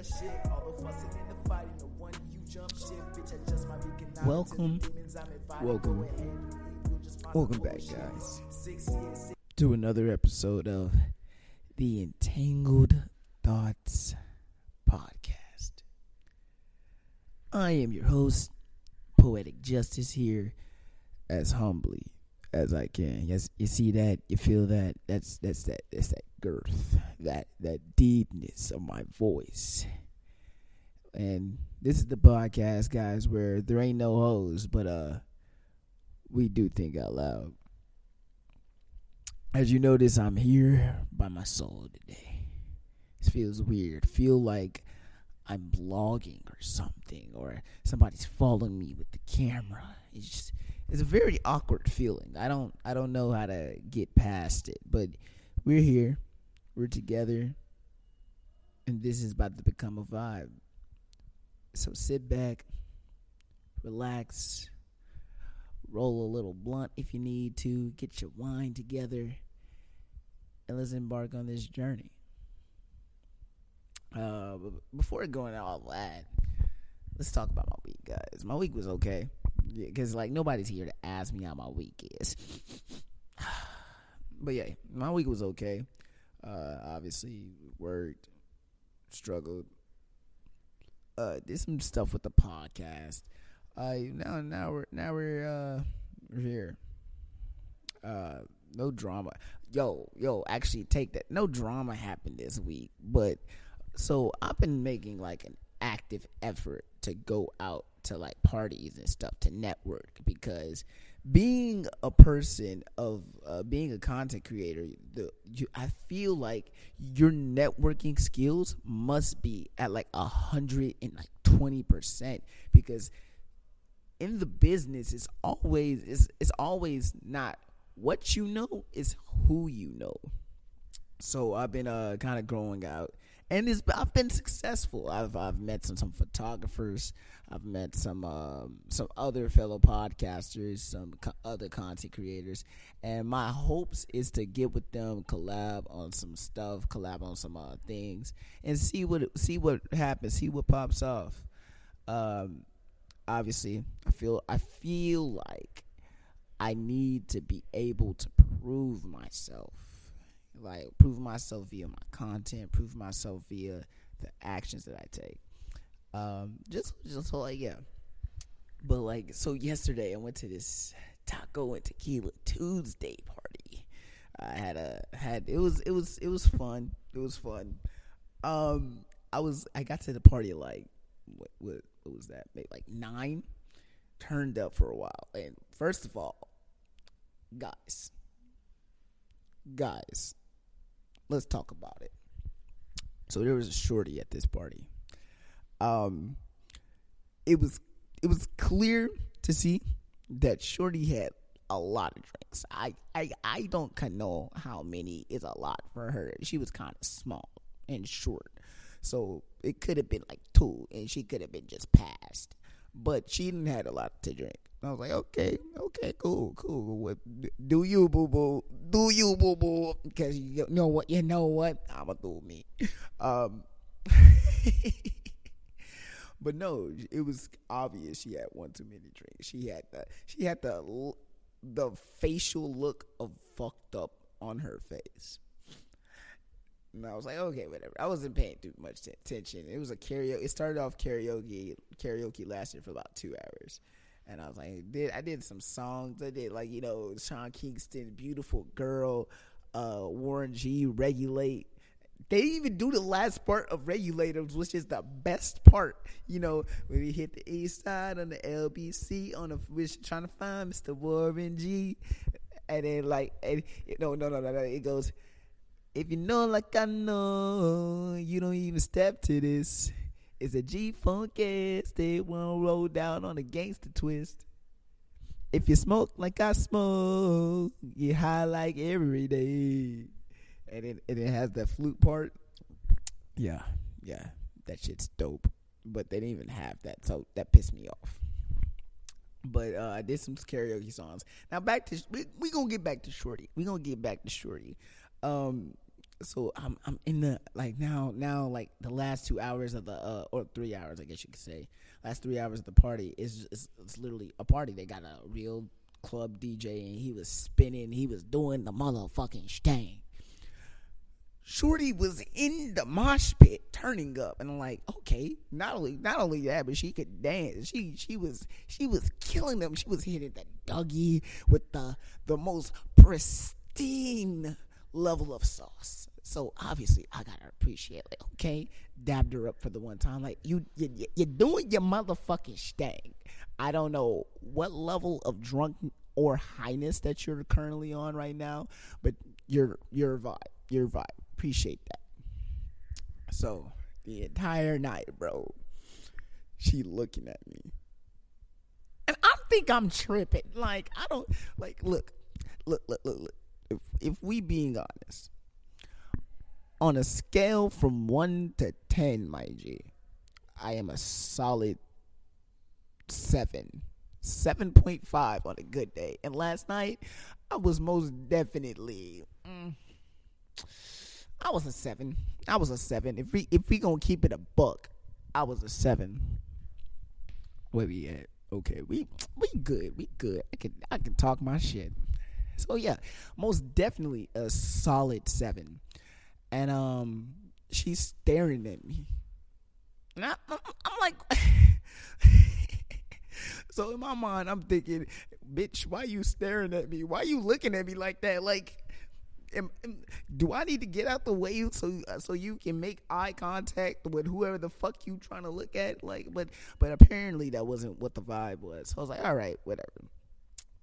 that shit. All the fussing and the fighting, the one you jump shit, bitch. I just might be Welcome. to the demons I'm inviting. Welcome. Go ahead, you just my Welcome back, guys, to another episode of the Entangled Thoughts Podcast. I am your host, Poetic Justice, here as humbly as I can. Yes, you see that, you feel that. That's that's that that's that girth, that that deepness of my voice. And this is the podcast, guys, where there ain't no hoes, but uh, we do think out loud. As you notice, I'm here by my soul today. This feels weird. Feel like I'm blogging or something, or somebody's following me with the camera. It's just it's a very awkward feeling. I don't I don't know how to get past it, but we're here. We're together. And this is about to become a vibe. So sit back, relax, roll a little blunt if you need to, get your wine together, and let's embark on this journey. Uh, before going all that, let's talk about my week, guys. My week was okay because like nobody's here to ask me how my week is. but yeah, my week was okay. Uh, obviously worked, struggled, uh, did some stuff with the podcast. Uh, now now we're now we're uh we're here. Uh, no drama. Yo yo, actually take that. No drama happened this week, but so I've been making like an active effort to go out to like parties and stuff to network because being a person of uh, being a content creator the you, i feel like your networking skills must be at like a hundred and like 20 percent because in the business it's always it's, it's always not what you know it's who you know so I've been uh kind of growing out, and it's I've been successful. I've I've met some some photographers. I've met some um some other fellow podcasters, some co- other content creators, and my hopes is to get with them, collab on some stuff, collab on some uh, things, and see what see what happens, see what pops off. Um, obviously, I feel I feel like I need to be able to prove myself like prove myself via my content, prove myself via the actions that I take. Um, just just like yeah. But like so yesterday I went to this taco and tequila Tuesday party. I had a had it was it was it was fun. It was fun. Um I was I got to the party like what what, what was that? Maybe like 9 turned up for a while. And first of all, guys, guys, let's talk about it. So there was a shorty at this party. Um, it was it was clear to see that shorty had a lot of drinks. I I I don't know how many is a lot for her. She was kind of small and short, so it could have been like two, and she could have been just passed. But she didn't had a lot to drink. I was like, okay, okay, cool, cool. What do you, boo boo? Do you, boo boo? Because you know what? You know what? I'ma do me. Um, but no, it was obvious she had one too many drinks. She had the she had the the facial look of fucked up on her face. And I was like, okay, whatever. I wasn't paying too much t- attention. It was a karaoke. It started off karaoke. Karaoke lasted for about two hours. And I was like, did I did some songs. I did like you know Sean Kingston, "Beautiful Girl," uh, Warren G, "Regulate." They even do the last part of Regulators, which is the best part. You know, when we hit the east side on the LBC on the which trying to find Mr. Warren G, and then like, and no, no, no, no, no, it goes. If you know like I know, you don't even step to this. It's a G Funk ass. They won't roll down on a gangster twist. If you smoke like I smoke, you high like every day. And it and it has that flute part. Yeah, yeah, that shit's dope. But they didn't even have that, so that pissed me off. But uh, I did some karaoke songs. Now back to we we gonna get back to Shorty. We gonna get back to Shorty. Um, so I'm I'm in the like now now like the last two hours of the uh or three hours I guess you could say last three hours of the party is it's, it's literally a party. They got a real club DJ and he was spinning. He was doing the motherfucking thing. Shorty was in the mosh pit turning up and I'm like, okay, not only not only that, but she could dance. She she was she was killing them. She was hitting the Dougie with the the most pristine level of sauce. So obviously I gotta appreciate it. Okay, dabbed her up for the one time. Like you, you you're doing your motherfucking thing. I don't know what level of drunk or highness that you're currently on right now, but your your vibe, your vibe. Appreciate that. So the entire night, bro, she looking at me, and I think I'm tripping. Like I don't like. Look, look, look, look, look. If if we being honest, on a scale from one to ten, my G, I am a solid seven. 7.5 on a good day. And last night, I was most definitely mm, I was a 7. I was a 7. If we if we going to keep it a buck, I was a 7. Where we at? Okay, we we good. We good. I can I can talk my shit. So yeah, most definitely a solid 7. And um she's staring at me. And I, I'm, I'm like So in my mind, I'm thinking, bitch, why you staring at me? Why you looking at me like that? Like, am, do I need to get out the way so uh, so you can make eye contact with whoever the fuck you trying to look at? Like, but but apparently that wasn't what the vibe was. So I was like, all right, whatever.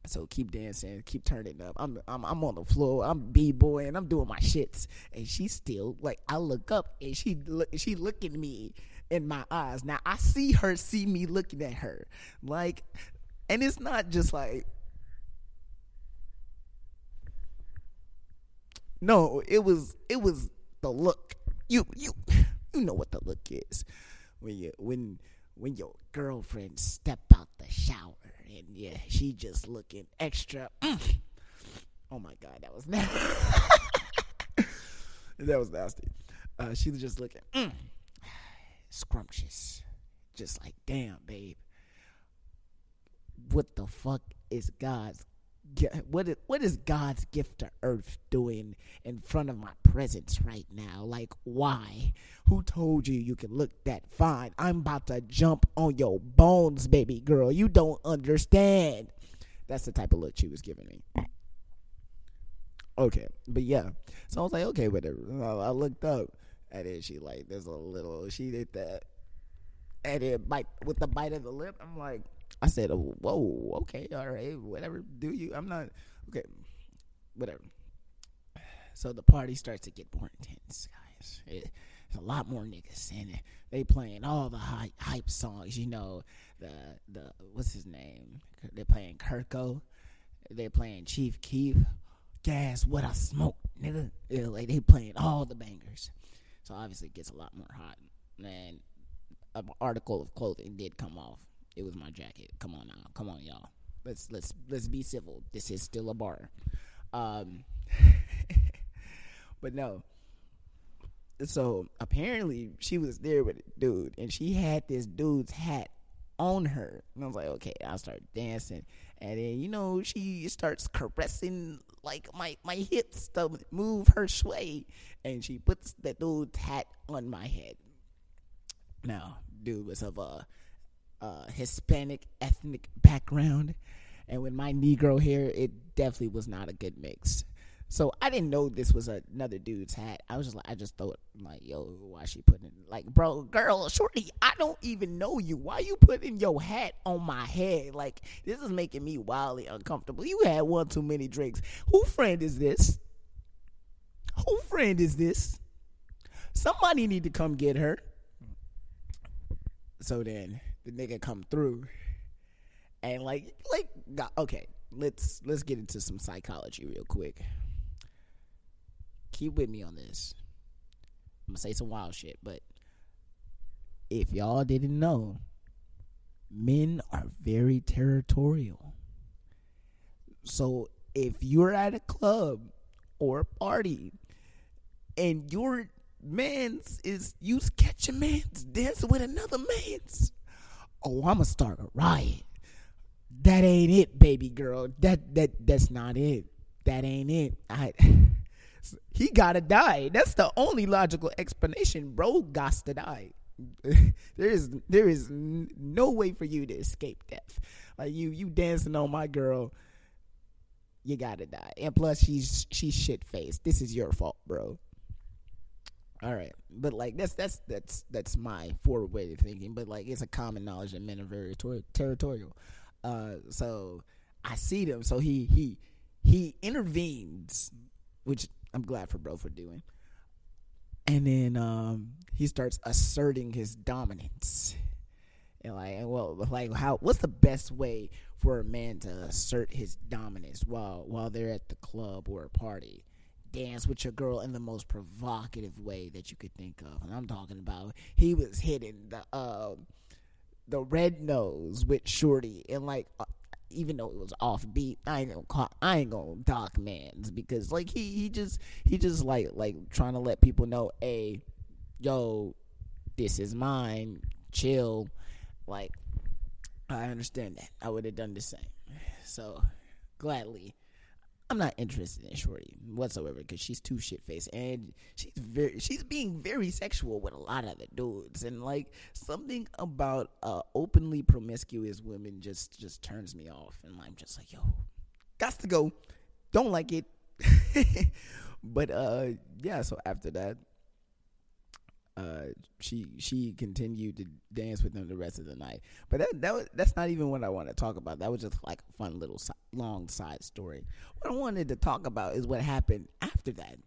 So keep dancing, keep turning up. I'm I'm I'm on the floor. I'm b boy and I'm doing my shits. And she still like I look up and she look she looking at me in my eyes. Now I see her see me looking at her. Like and it's not just like No, it was it was the look. You you you know what the look is. When you when when your girlfriend step out the shower and yeah, she just looking extra mm. Oh my god, that was nasty. that was nasty. Uh, she was just looking mm scrumptious. Just like, damn, babe. What the fuck is God's what is, what is God's gift to earth doing in front of my presence right now? Like, why? Who told you you can look that fine? I'm about to jump on your bones, baby girl. You don't understand. That's the type of look she was giving me. Okay, but yeah. So I was like, okay, whatever. I looked up and then she like there's a little she did that. And then bite with the bite of the lip. I'm like I said, oh, whoa, okay, all right, whatever. Do you? I'm not okay. Whatever. So the party starts to get more intense, guys. It, a lot more niggas in it. They playing all the hype, hype songs. You know the the what's his name? They're playing Kirko. They're playing Chief Keef. Gas, what I smoke, nigga. Yeah, like they playing all the bangers. So obviously it gets a lot more hot. And an article of clothing did come off. It was my jacket. Come on now. Come on, y'all. Let's let's let's be civil. This is still a bar. Um but no. So apparently she was there with a dude and she had this dude's hat on her. And I was like, okay, I'll start dancing. And then, you know, she starts caressing like my, my hips to move her sway. And she puts the dude's hat on my head. Now, dude was of a, a Hispanic ethnic background. And with my Negro hair, it definitely was not a good mix. So I didn't know this was another dude's hat. I was just like, I just thought like, yo, why she putting like, bro, girl, shorty, I don't even know you. Why you putting your hat on my head? Like, this is making me wildly uncomfortable. You had one too many drinks. Who friend is this? Who friend is this? Somebody need to come get her. So then the nigga come through, and like, like, okay, let's let's get into some psychology real quick keep with me on this. I'm gonna say some wild shit, but if y'all didn't know, men are very territorial. So if you're at a club or a party and your man's is you catch a man's dancing with another man's. Oh, I'ma start a riot. That ain't it, baby girl. That that that's not it. That ain't it. I he gotta die. That's the only logical explanation. Bro gots to die. there is there is no way for you to escape death. Like you you dancing on my girl, you gotta die. And plus she's she's shit faced. This is your fault, bro. All right, but like that's that's that's that's my forward way of thinking. But like it's a common knowledge that men are very ter- territorial. Uh, so I see them. So he he he intervenes, which I'm glad for bro for doing. And then um, he starts asserting his dominance. And like, well, like how? What's the best way for a man to assert his dominance while while they're at the club or a party? Dance with your girl in the most provocative way that you could think of. And I'm talking about he was hitting the uh, the red nose with Shorty and like uh, even though it was offbeat, I ain't gonna call, I ain't gonna dock man's because like he he just he just like like trying to let people know, hey, yo, this is mine, chill. Like I understand that. I would have done the same. So gladly I'm not interested in Shorty whatsoever because she's too shit faced and she's very she's being very sexual with a lot of the dudes and like something about uh, openly promiscuous women just just turns me off and I'm just like yo, got to go, don't like it, but uh yeah so after that uh, she she continued to dance with him the rest of the night. But that that was, that's not even what I want to talk about. That was just like a fun little si- long side story. What I wanted to talk about is what happened after that.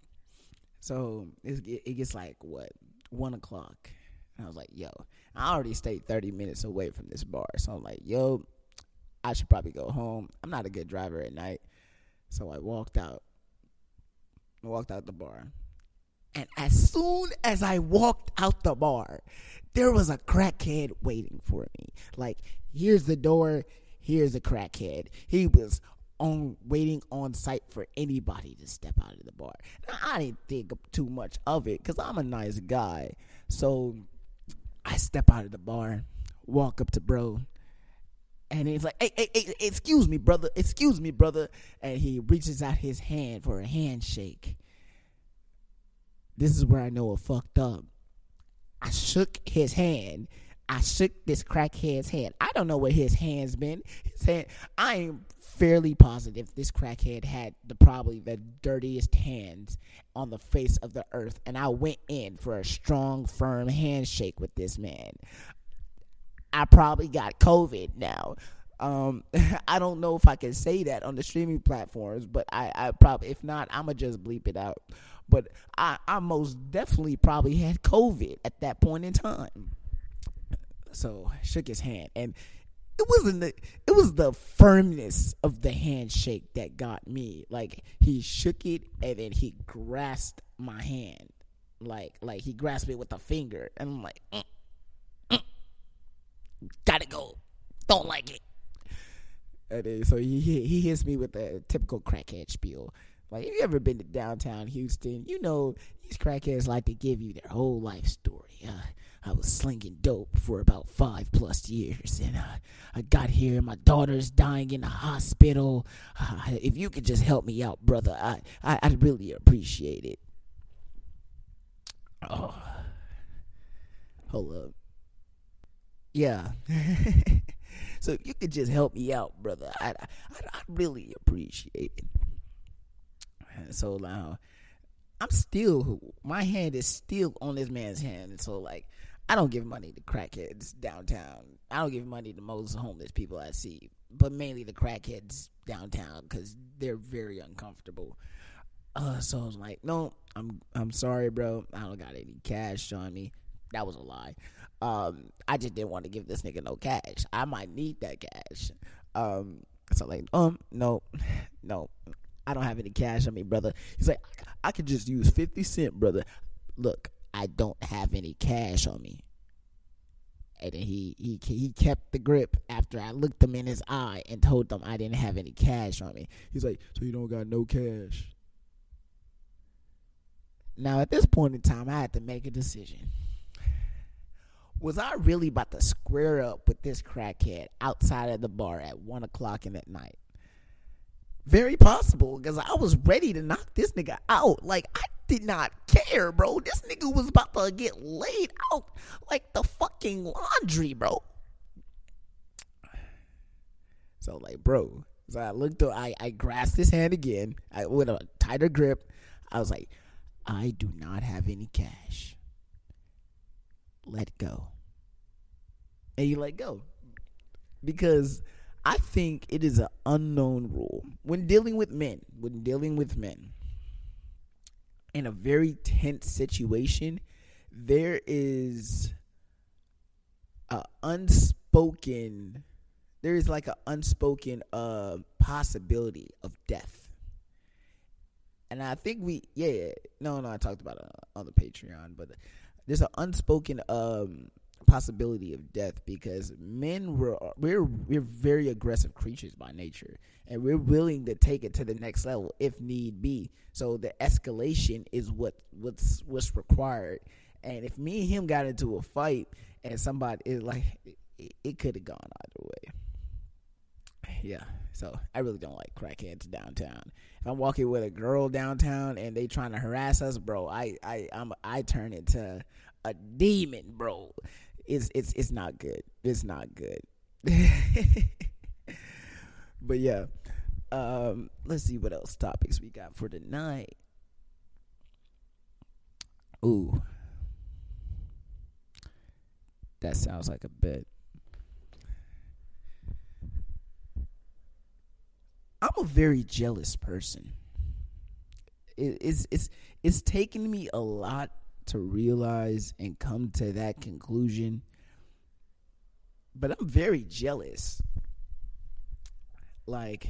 So it, it gets like what one o'clock, and I was like, "Yo, I already stayed thirty minutes away from this bar, so I'm like, yo, I should probably go home. I'm not a good driver at night, so I walked out. I walked out the bar." And as soon as I walked out the bar, there was a crackhead waiting for me. Like, here's the door, here's a crackhead. He was on waiting on site for anybody to step out of the bar. Now, I didn't think too much of it because I'm a nice guy. So I step out of the bar, walk up to bro, and he's like, hey, hey, hey, excuse me, brother, excuse me, brother. And he reaches out his hand for a handshake. This is where I know it fucked up. I shook his hand. I shook this crackhead's hand. I don't know where his hand's been. His hand. I am fairly positive this crackhead had the probably the dirtiest hands on the face of the earth, and I went in for a strong, firm handshake with this man. I probably got COVID now. Um, I don't know if I can say that on the streaming platforms, but I, I probably, if not, I'ma just bleep it out. But I, I most definitely probably had COVID at that point in time. So shook his hand, and it wasn't the, it was the firmness of the handshake that got me. Like he shook it, and then he grasped my hand, like like he grasped it with a finger, and I'm like, mm, mm, gotta go, don't like it. And then, so he he hits me with a typical crackhead spiel. Like, if you ever been to downtown Houston, you know these crackheads like to give you their whole life story. Uh, I was slinging dope for about five plus years, and uh, I got here. And my daughter's dying in the hospital. Uh, if you could just help me out, brother, I, I I'd really appreciate it. Oh, hold up. Yeah. so if you could just help me out, brother, I'd, I'd, I'd really appreciate it. So now, I'm still my hand is still on this man's hand. So like, I don't give money to crackheads downtown. I don't give money to most homeless people I see, but mainly the crackheads downtown because they're very uncomfortable. Uh, so I was like, no, I'm I'm sorry, bro. I don't got any cash on me. That was a lie. Um, I just didn't want to give this nigga no cash. I might need that cash. Um, so like, um, no, no, I don't have any cash on me, brother. He's like, I could just use 50 cent, brother. Look, I don't have any cash on me. And he, he he kept the grip after I looked him in his eye and told them I didn't have any cash on me. He's like, so you don't got no cash? Now, at this point in time, I had to make a decision. Was I really about to square up with this crackhead outside of the bar at one o'clock in the night? Very possible because I was ready to knock this nigga out. Like, I did not care, bro. This nigga was about to get laid out like the fucking laundry, bro. So, like, bro, so I looked, through, I, I grasped his hand again I, with a tighter grip. I was like, I do not have any cash. Let go. And you let go. Because I think it is an unknown rule when dealing with men, when dealing with men in a very tense situation, there is a unspoken there is like an unspoken uh possibility of death. And I think we yeah, no no I talked about it on the Patreon, but there's an unspoken um possibility of death because men were we're we're very aggressive creatures by nature and we're willing to take it to the next level if need be. So the escalation is what what's what's required. And if me and him got into a fight and somebody is like it, it could have gone either way. Yeah so i really don't like crackheads downtown. If i'm walking with a girl downtown and they trying to harass us bro i i i'm i turn into a demon bro it's it's it's not good. It's not good. but yeah. Um, let's see what else topics we got for tonight. Ooh. That sounds like a bit. I'm a very jealous person. It, it's it's it's taken me a lot to realize and come to that conclusion. But I'm very jealous. Like,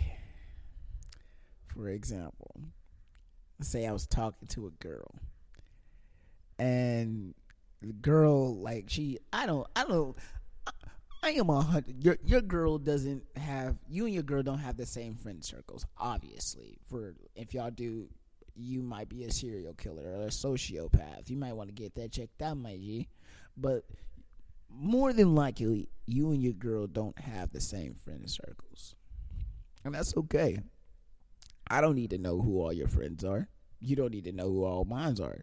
for example, say I was talking to a girl and the girl like she I don't I don't I am a hundred. Your your girl doesn't have you and your girl don't have the same friend circles. Obviously, for if y'all do, you might be a serial killer or a sociopath. You might want to get that checked out, my G. But more than likely, you and your girl don't have the same friend circles. And that's okay. I don't need to know who all your friends are. You don't need to know who all mine are.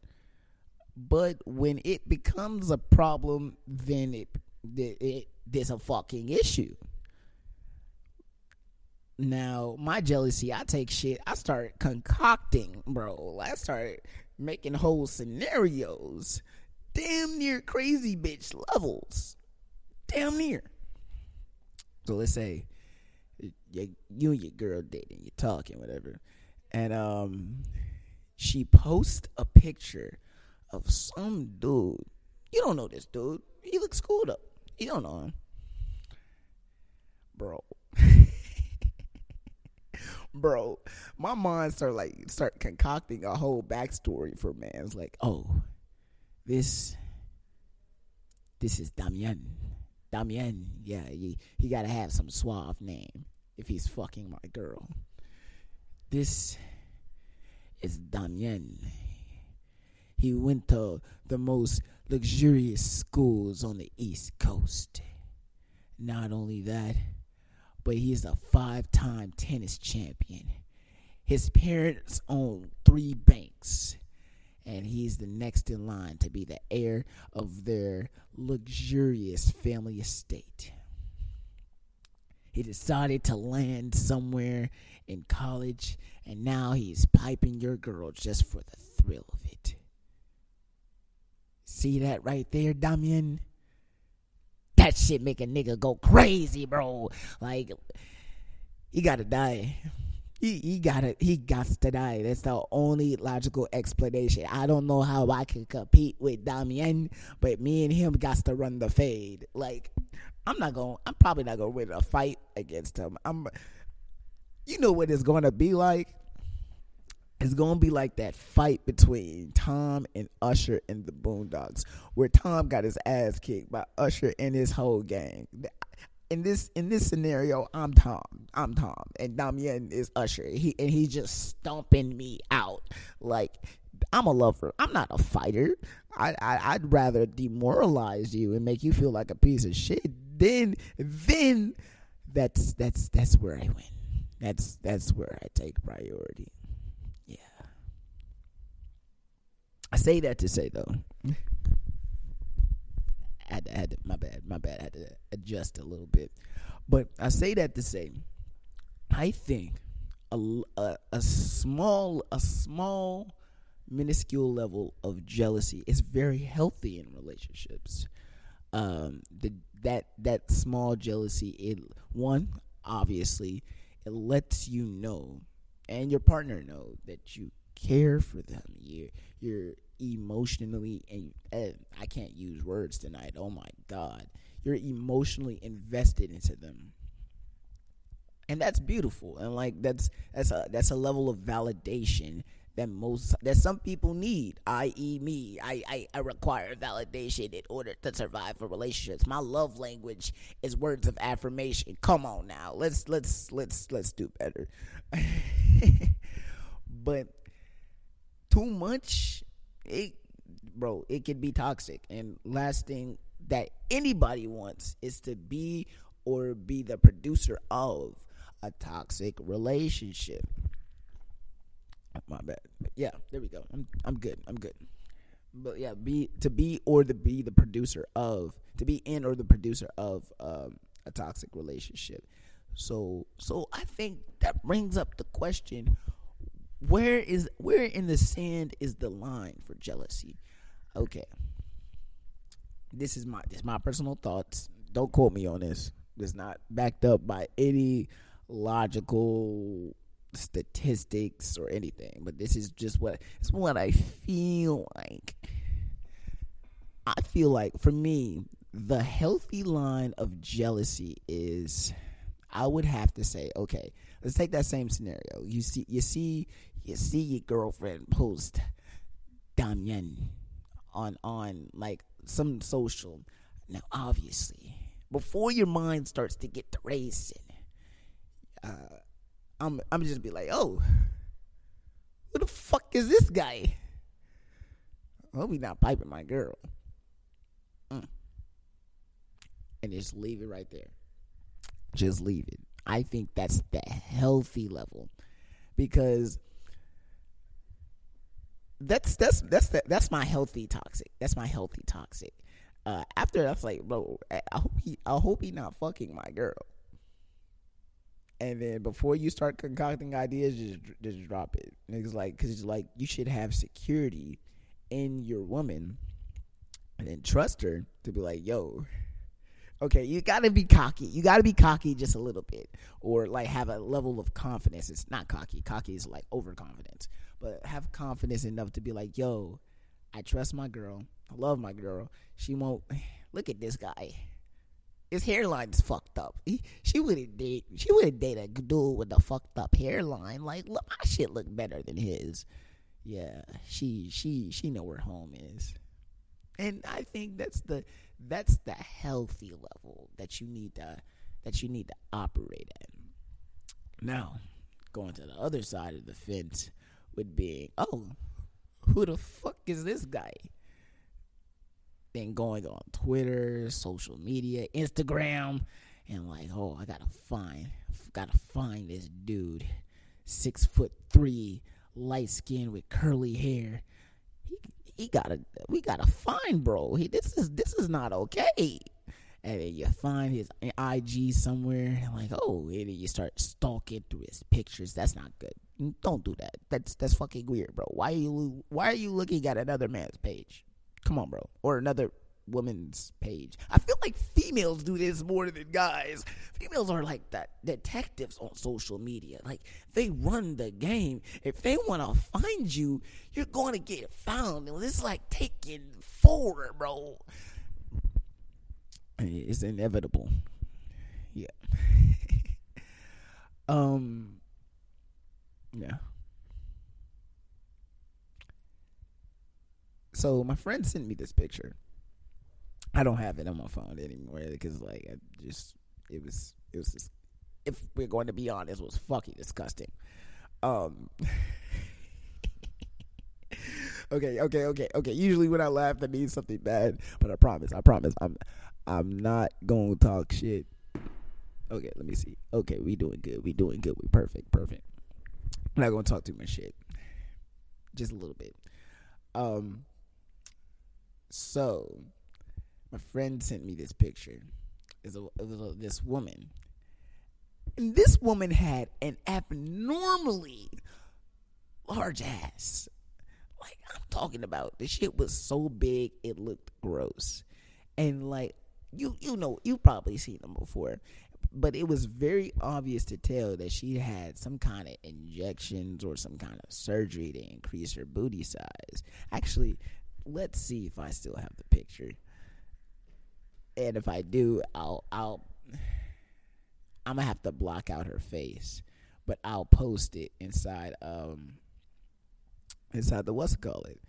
But when it becomes a problem, then it, it, it there's a fucking issue. Now, my jealousy, I take shit, I start concocting, bro. I start making whole scenarios. Damn near crazy bitch levels. Damn near. So let's say you, you and your girl dating, you're talking, whatever. And um she posts a picture of some dude. You don't know this dude. He looks cool though. You don't know him. Bro. Bro, my mind start like start concocting a whole backstory for man. It's like, oh, this this is Damien. Damien, yeah, he, he gotta have some suave name if he's fucking my girl. This is Damien. He went to the most luxurious schools on the East Coast. Not only that, but he's a five time tennis champion. His parents own three banks, and he's the next in line to be the heir of their luxurious family estate. He decided to land somewhere in college, and now he's piping your girl just for the thrill of it. See that right there, Damien? That shit make a nigga go crazy, bro. Like he gotta die. He he gotta he got to die. That's the only logical explanation. I don't know how I can compete with Damien, but me and him got to run the fade. Like I'm not gonna. I'm probably not gonna win a fight against him. I'm. You know what it's gonna be like it's gonna be like that fight between Tom and Usher in the Boondocks, where Tom got his ass kicked by Usher and his whole gang. In this in this scenario, I'm Tom. I'm Tom, and Damien is Usher. He and he's just stomping me out. Like I'm a lover. I'm not a fighter. I, I I'd rather demoralize you and make you feel like a piece of shit. Then then that's that's that's where I win. That's that's where I take priority. Yeah. I say that to say though. I had to, had to, my bad, my bad. I had to adjust a little bit, but I say that to say, I think a, a, a small a small minuscule level of jealousy is very healthy in relationships. Um, the that that small jealousy, it one obviously it lets you know, and your partner know that you care for them. You you're emotionally and, and eh, I can't use words tonight. Oh my god, you're emotionally invested into them. And that's beautiful. And like that's that's a that's a level of validation that most that some people need i.e me. I, I i require validation in order to survive for relationships my love language is words of affirmation. Come on now. Let's let's let's let's do better. But too much it bro it can be toxic and last thing that anybody wants is to be or be the producer of a toxic relationship my bad. Yeah, there we go. I'm I'm good. I'm good. But yeah, be to be or to be the producer of to be in or the producer of um, a toxic relationship. So so I think that brings up the question: Where is where in the sand is the line for jealousy? Okay, this is my this is my personal thoughts. Don't quote me on this. It's not backed up by any logical statistics or anything, but this is just what it's what I feel like. I feel like for me, the healthy line of jealousy is I would have to say, okay, let's take that same scenario. You see you see you see your girlfriend post Damien on on like some social. Now obviously, before your mind starts to get to racing, uh I'm I'm just be like, oh, who the fuck is this guy? I hope he's not piping my girl. Mm. And just leave it right there. Just leave it. I think that's the healthy level because that's that's that's the, that's my healthy toxic. That's my healthy toxic. Uh, after that's like, bro, I hope he I hope he not fucking my girl and then before you start concocting ideas, just just drop it. It's like because it's like you should have security in your woman, and then trust her to be like, yo. Okay, you gotta be cocky. You gotta be cocky just a little bit, or like have a level of confidence. It's not cocky. Cocky is like overconfidence, but have confidence enough to be like, "Yo, I trust my girl. I love my girl. She won't look at this guy his hairline's fucked up. He, she wouldn't date. She wouldn't date a dude with a fucked up hairline. Like, look, my shit look better than his. Yeah, she she she know where home is, and I think that's the that's the healthy level that you need to that you need to operate at. Now, going to the other side of the fence would be, oh, who the fuck is this guy? then going on Twitter, social media, Instagram, and like, oh, I gotta find, gotta find this dude, six foot three, light skin with curly hair. He he gotta, we gotta find, bro. He this is this is not okay. And then you find his IG somewhere, and like, oh, and you start stalking through his pictures. That's not good. Don't do that. That's that's fucking weird, bro. Why are you why are you looking at another man's page? Come on, bro. Or another woman's page. I feel like females do this more than guys. Females are like that detectives on social media. Like they run the game. If they want to find you, you're going to get found. And it's like taking four, bro. It's inevitable. Yeah. um yeah. So my friend sent me this picture. I don't have it on my phone anymore because like I just it was it was just if we're going to be honest, it was fucking disgusting. Um okay, okay, okay, okay. Usually when I laugh, that means something bad. But I promise, I promise, I'm, I'm not gonna talk shit. Okay, let me see. Okay, we doing good. We doing good. We perfect, perfect. I'm not gonna talk too much shit. Just a little bit. Um. So, my friend sent me this picture. It was, a, it was a, this woman, and this woman had an abnormally large ass. Like I'm talking about, the shit was so big it looked gross, and like you you know you've probably seen them before, but it was very obvious to tell that she had some kind of injections or some kind of surgery to increase her booty size. Actually, let's see if I still have the picture. And if I do, I'll I'll I'm gonna have to block out her face, but I'll post it inside um inside the what's it call it.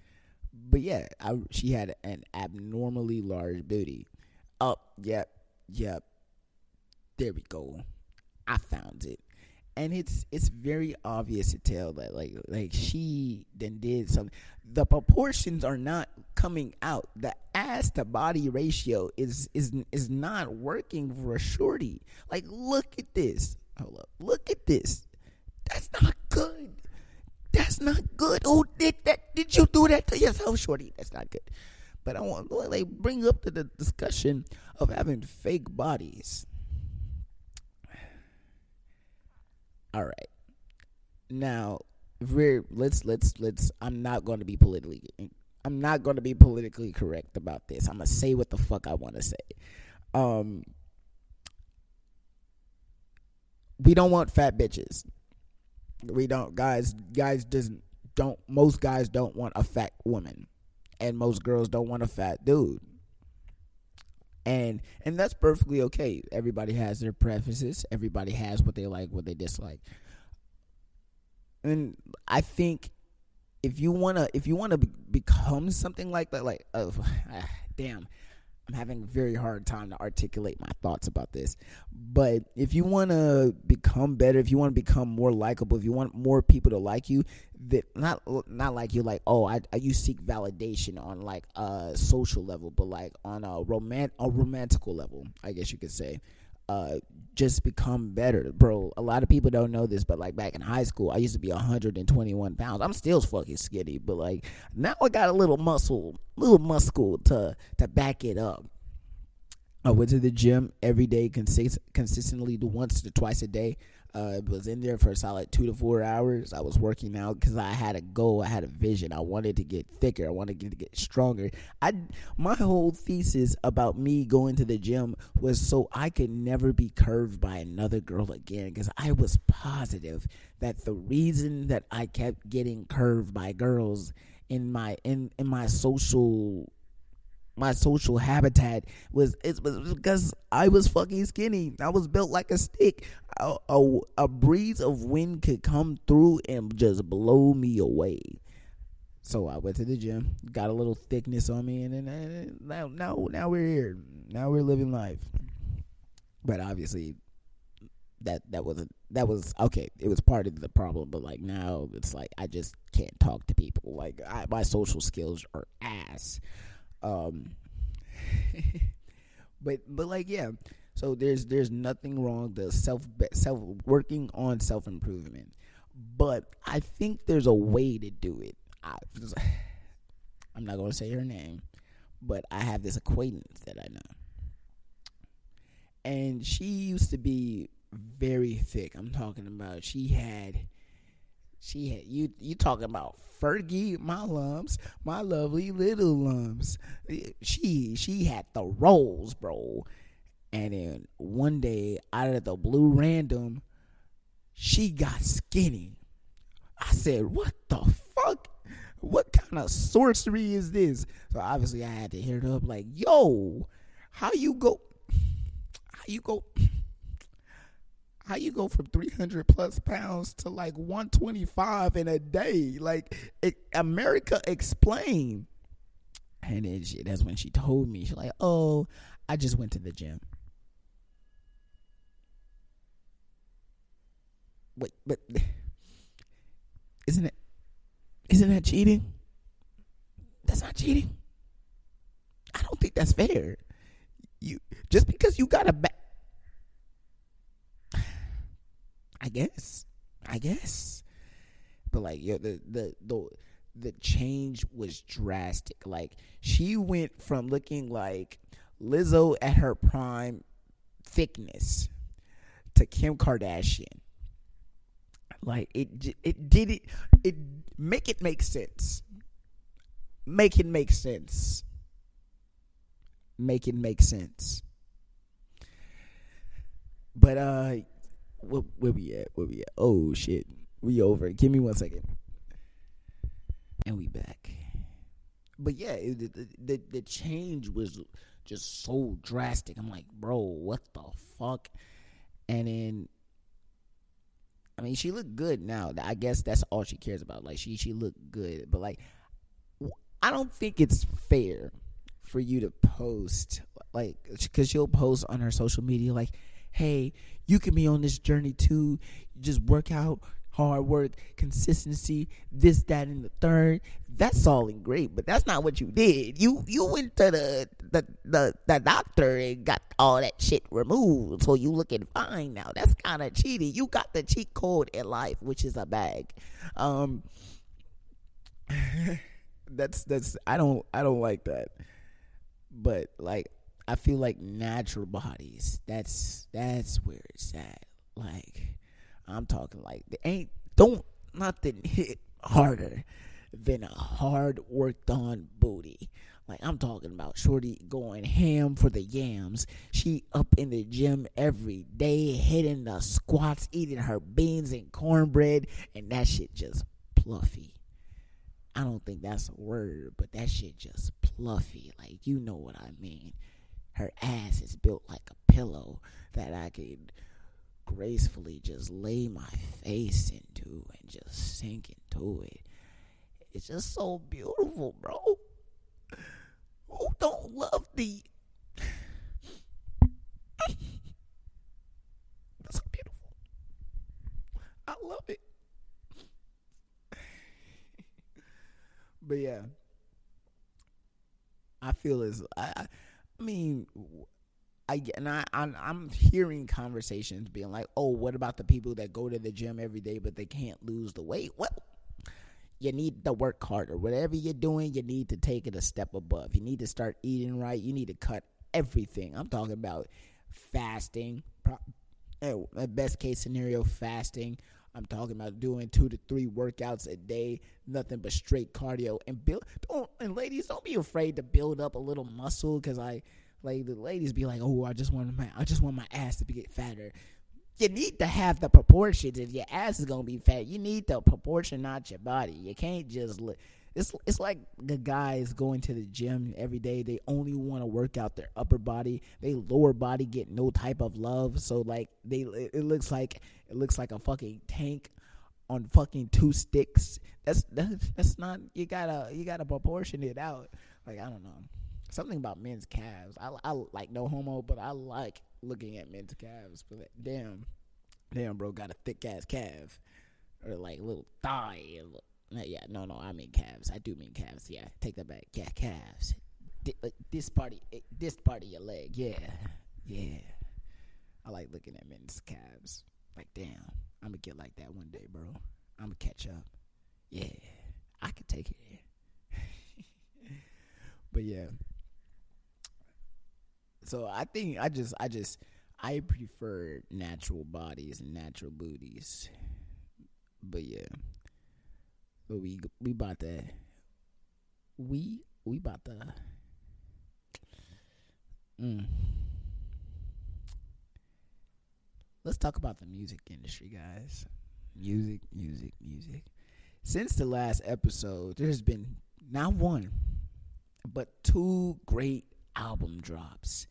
But yeah, I, she had an abnormally large booty. Oh, yep, yep. There we go. I found it. And it's it's very obvious to tell that like like she then did something. The proportions are not coming out. The ass to body ratio is is is not working for a shorty. Like look at this. Hold up. Look at this. That's not good. That's not good. Oh, did that? Did you do that to yourself, shorty? That's not good. But I want to like bring up to the discussion of having fake bodies. All right. Now, we're let's let's let's. I'm not going to be politically. I'm not going to be politically correct about this. I'm gonna say what the fuck I want to say. Um, we don't want fat bitches. We don't, guys. Guys just don't. Most guys don't want a fat woman, and most girls don't want a fat dude. And and that's perfectly okay. Everybody has their preferences. Everybody has what they like, what they dislike. And I think if you wanna if you wanna become something like that, like oh, damn, I'm having a very hard time to articulate my thoughts about this. But if you want to become better, if you want to become more likable, if you want more people to like you, that not not like you like oh I, I you seek validation on like a social level, but like on a romantic a romantical level, I guess you could say. Uh, just become better, bro. A lot of people don't know this, but like back in high school, I used to be 121 pounds. I'm still fucking skinny, but like now I got a little muscle, little muscle to to back it up. I went to the gym every day, consist- consistently, once to twice a day. Uh, was in there for a solid two to four hours. I was working out because I had a goal. I had a vision. I wanted to get thicker. I wanted to get stronger. I my whole thesis about me going to the gym was so I could never be curved by another girl again. Because I was positive that the reason that I kept getting curved by girls in my in in my social my social habitat was it was because I was fucking skinny. I was built like a stick. A, a, a, breeze of wind could come through and just blow me away. So I went to the gym, got a little thickness on me, and then now now now we're here. Now we're living life. But obviously, that that wasn't that was okay. It was part of the problem, but like now it's like I just can't talk to people. Like I, my social skills are ass. Um, but but like yeah, so there's there's nothing wrong the self self working on self improvement, but I think there's a way to do it. I, I'm not gonna say her name, but I have this acquaintance that I know, and she used to be very thick. I'm talking about she had she had you you talking about Fergie, my lumps, my lovely little lumps. She she had the rolls, bro. And then one day, out of the blue random, she got skinny. I said, "What the fuck? What kind of sorcery is this?" So obviously, I had to hit her up like, "Yo, how you go? How you go?" How you go from 300 plus pounds to like 125 in a day like it, america explain and then that's when she told me she's like oh i just went to the gym wait but isn't it isn't that cheating That's not cheating. I don't think that's fair. You just because you got a back. I guess. I guess. But like yo, the the the the change was drastic. Like she went from looking like Lizzo at her prime thickness to Kim Kardashian. Like it it did it it make it make sense. Make it make sense. Make it make sense. But uh where, where we at? Where we at? Oh shit. We over. Give me one second. And we back. But yeah, it, the, the the change was just so drastic. I'm like, bro, what the fuck? And then I mean, she looked good now. I guess that's all she cares about. Like she she looked good, but like I don't think it's fair for you to post like cuz she'll post on her social media like, "Hey, you can be on this journey too. You just work out, hard work, consistency, this, that, and the third. That's all great, but that's not what you did. You you went to the the the, the doctor and got all that shit removed, so you looking fine now. That's kind of cheating. You got the cheat code in life, which is a bag. Um, that's that's I don't I don't like that, but like I feel like natural bodies. That's that's where it's at. Like I'm talking like there ain't don't nothing hit harder than a hard worked on booty. Like I'm talking about Shorty going ham for the yams. She up in the gym every day, hitting the squats, eating her beans and cornbread, and that shit just pluffy. I don't think that's a word, but that shit just pluffy. Like you know what I mean. Her ass is built like a pillow that I could gracefully just lay my face into and just sink into it. It's just so beautiful, bro. Who don't love the That's so beautiful. I love it. but yeah. I feel as I, I mean I and I I'm, I'm hearing conversations being like, "Oh, what about the people that go to the gym every day but they can't lose the weight?" Well, you need to work harder. Whatever you're doing, you need to take it a step above. You need to start eating right. You need to cut everything. I'm talking about fasting. Eh, eh, best case scenario, fasting. I'm talking about doing two to three workouts a day, nothing but straight cardio, and build. Don't and ladies, don't be afraid to build up a little muscle because I like the ladies be like, "Oh, I just want my I just want my ass to be, get fatter." You need to have the proportions. If your ass is gonna be fat, you need the proportion, not your body. You can't just look. It's it's like the guys going to the gym every day. They only want to work out their upper body. They lower body get no type of love. So like they, it looks like it looks like a fucking tank on fucking two sticks. That's that's that's not. You gotta you gotta proportion it out. Like I don't know something about men's calves. I, I like no homo, but I like looking at men's calves. But damn, damn, bro, got a thick ass calf or like little thigh. Yeah, no, no, I mean calves. I do mean calves. Yeah, take that back. Yeah, calves. This party, eh, this part of your leg. Yeah, yeah. I like looking at men's calves. Like, damn, I'm gonna get like that one day, bro. I'm gonna catch up. Yeah, I could take it. but yeah. So I think I just I just I prefer natural bodies and natural booties. But yeah. But we we about to we we about to mm. Let's talk about the music industry, guys. Music, music, music. Since the last episode, there's been not one, but two great album drops.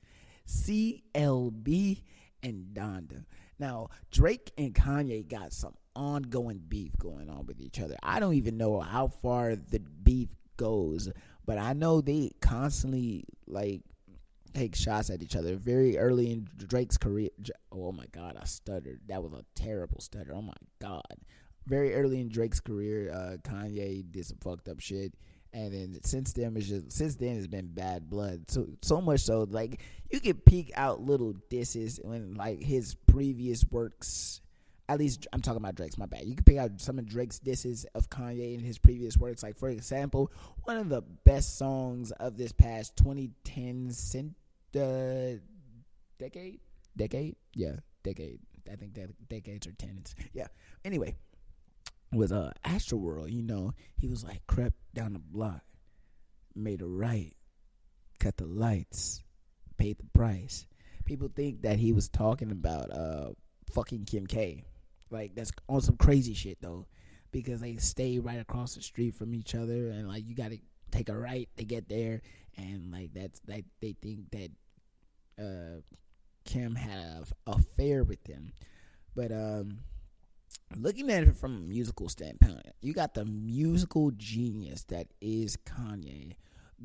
CLB and Donda. Now, Drake and Kanye got some ongoing beef going on with each other. I don't even know how far the beef goes, but I know they constantly like take shots at each other. Very early in Drake's career, oh my god, I stuttered. That was a terrible stutter. Oh my god. Very early in Drake's career, uh, Kanye did some fucked up shit, And then since then, it's just since then it's been bad blood. So so much so, like you can peek out little disses when like his previous works. At least I'm talking about Drake's. My bad. You can pick out some of Drake's disses of Kanye in his previous works. Like for example, one of the best songs of this past 2010 cent, uh, decade, decade, yeah, decade. I think decades or tens. Yeah. Anyway, was uh Astroworld. You know, he was like crept down the block, made a right, cut the lights, paid the price. People think that he was talking about uh fucking Kim K. Like that's on some crazy shit though, because they stay right across the street from each other, and like you got to take a right to get there, and like that's like they think that uh Kim had a affair with them, but um looking at it from a musical standpoint, you got the musical genius that is Kanye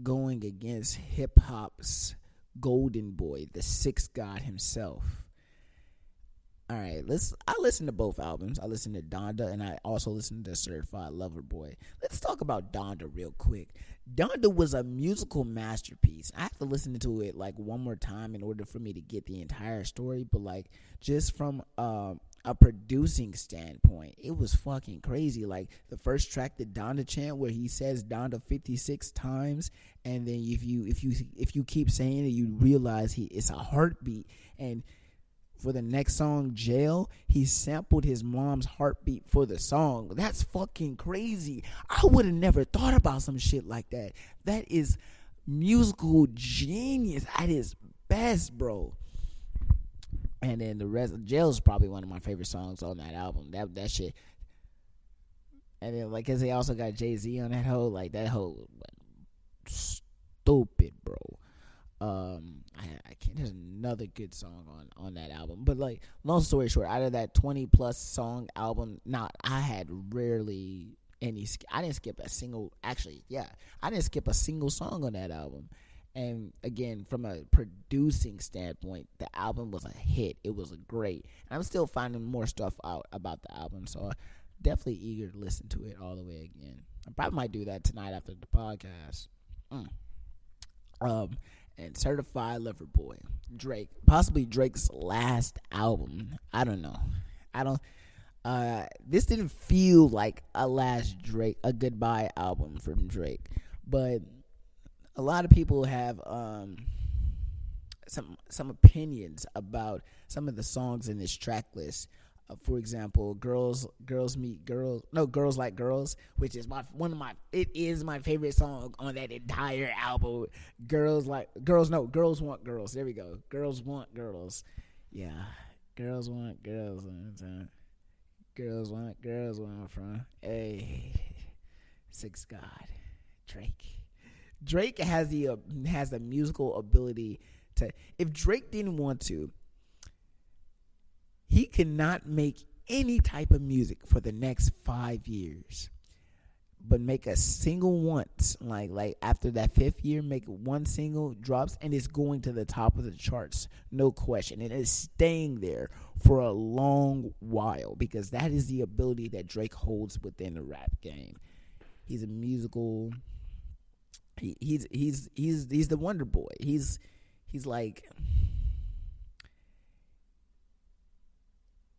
going against hip hop's golden boy, the sixth god himself. All right, let's. I listened to both albums. I listened to Donda, and I also listened to Certified Lover Boy. Let's talk about Donda real quick. Donda was a musical masterpiece. I have to listen to it like one more time in order for me to get the entire story. But like, just from um, a producing standpoint, it was fucking crazy. Like the first track, the Donda chant, where he says Donda fifty six times, and then if you if you if you keep saying it, you realize he it's a heartbeat and for the next song, Jail, he sampled his mom's heartbeat for the song. That's fucking crazy. I would have never thought about some shit like that. That is musical genius at its best, bro. And then the rest, Jail is probably one of my favorite songs on that album. That that shit. And then like, cause they also got Jay Z on that whole, like that whole, stupid, bro. Um, I, I can't. There's another good song on on that album, but like, long story short, out of that 20 plus song album, not I had rarely any. I didn't skip a single. Actually, yeah, I didn't skip a single song on that album. And again, from a producing standpoint, the album was a hit. It was great, and I'm still finding more stuff out about the album. So, definitely eager to listen to it all the way again. I probably might do that tonight after the podcast. Mm. Um, and Certified Lover Boy, Drake, possibly Drake's last album. I don't know. I don't. Uh, this didn't feel like a last Drake, a goodbye album from Drake, but a lot of people have um some some opinions about some of the songs in this track list. Uh, for example, girls girls meet girls. No, girls like girls, which is my one of my. It is my favorite song on that entire album. Girls like girls. No, girls want girls. There we go. Girls want girls. Yeah, girls want girls. Girls want girls. Where I'm from. Hey, six God, Drake. Drake has the uh, has the musical ability to. If Drake didn't want to, he cannot make any type of music for the next five years but make a single once like like after that fifth year make one single drops and it's going to the top of the charts no question. And it's staying there for a long while because that is the ability that drake holds within the rap game. He's a musical he, he's he's he's he's the wonder boy. He's he's like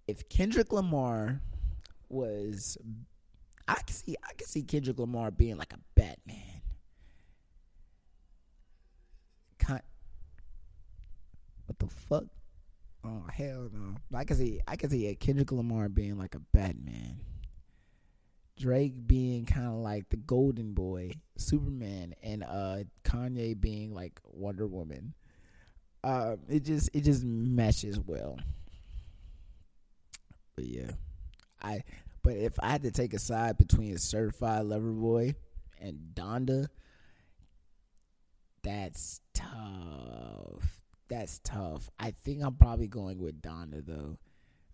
if Kendrick Lamar was I can see I can see Kendrick Lamar being like a Batman. what the fuck? Oh hell no! I can see I can see a Kendrick Lamar being like a Batman. Drake being kind of like the Golden Boy, Superman, and uh Kanye being like Wonder Woman. Uh, it just it just meshes well. But yeah, I. But if I had to take a side between Certified Lover Boy and Donda, that's tough. That's tough. I think I'm probably going with Donda though,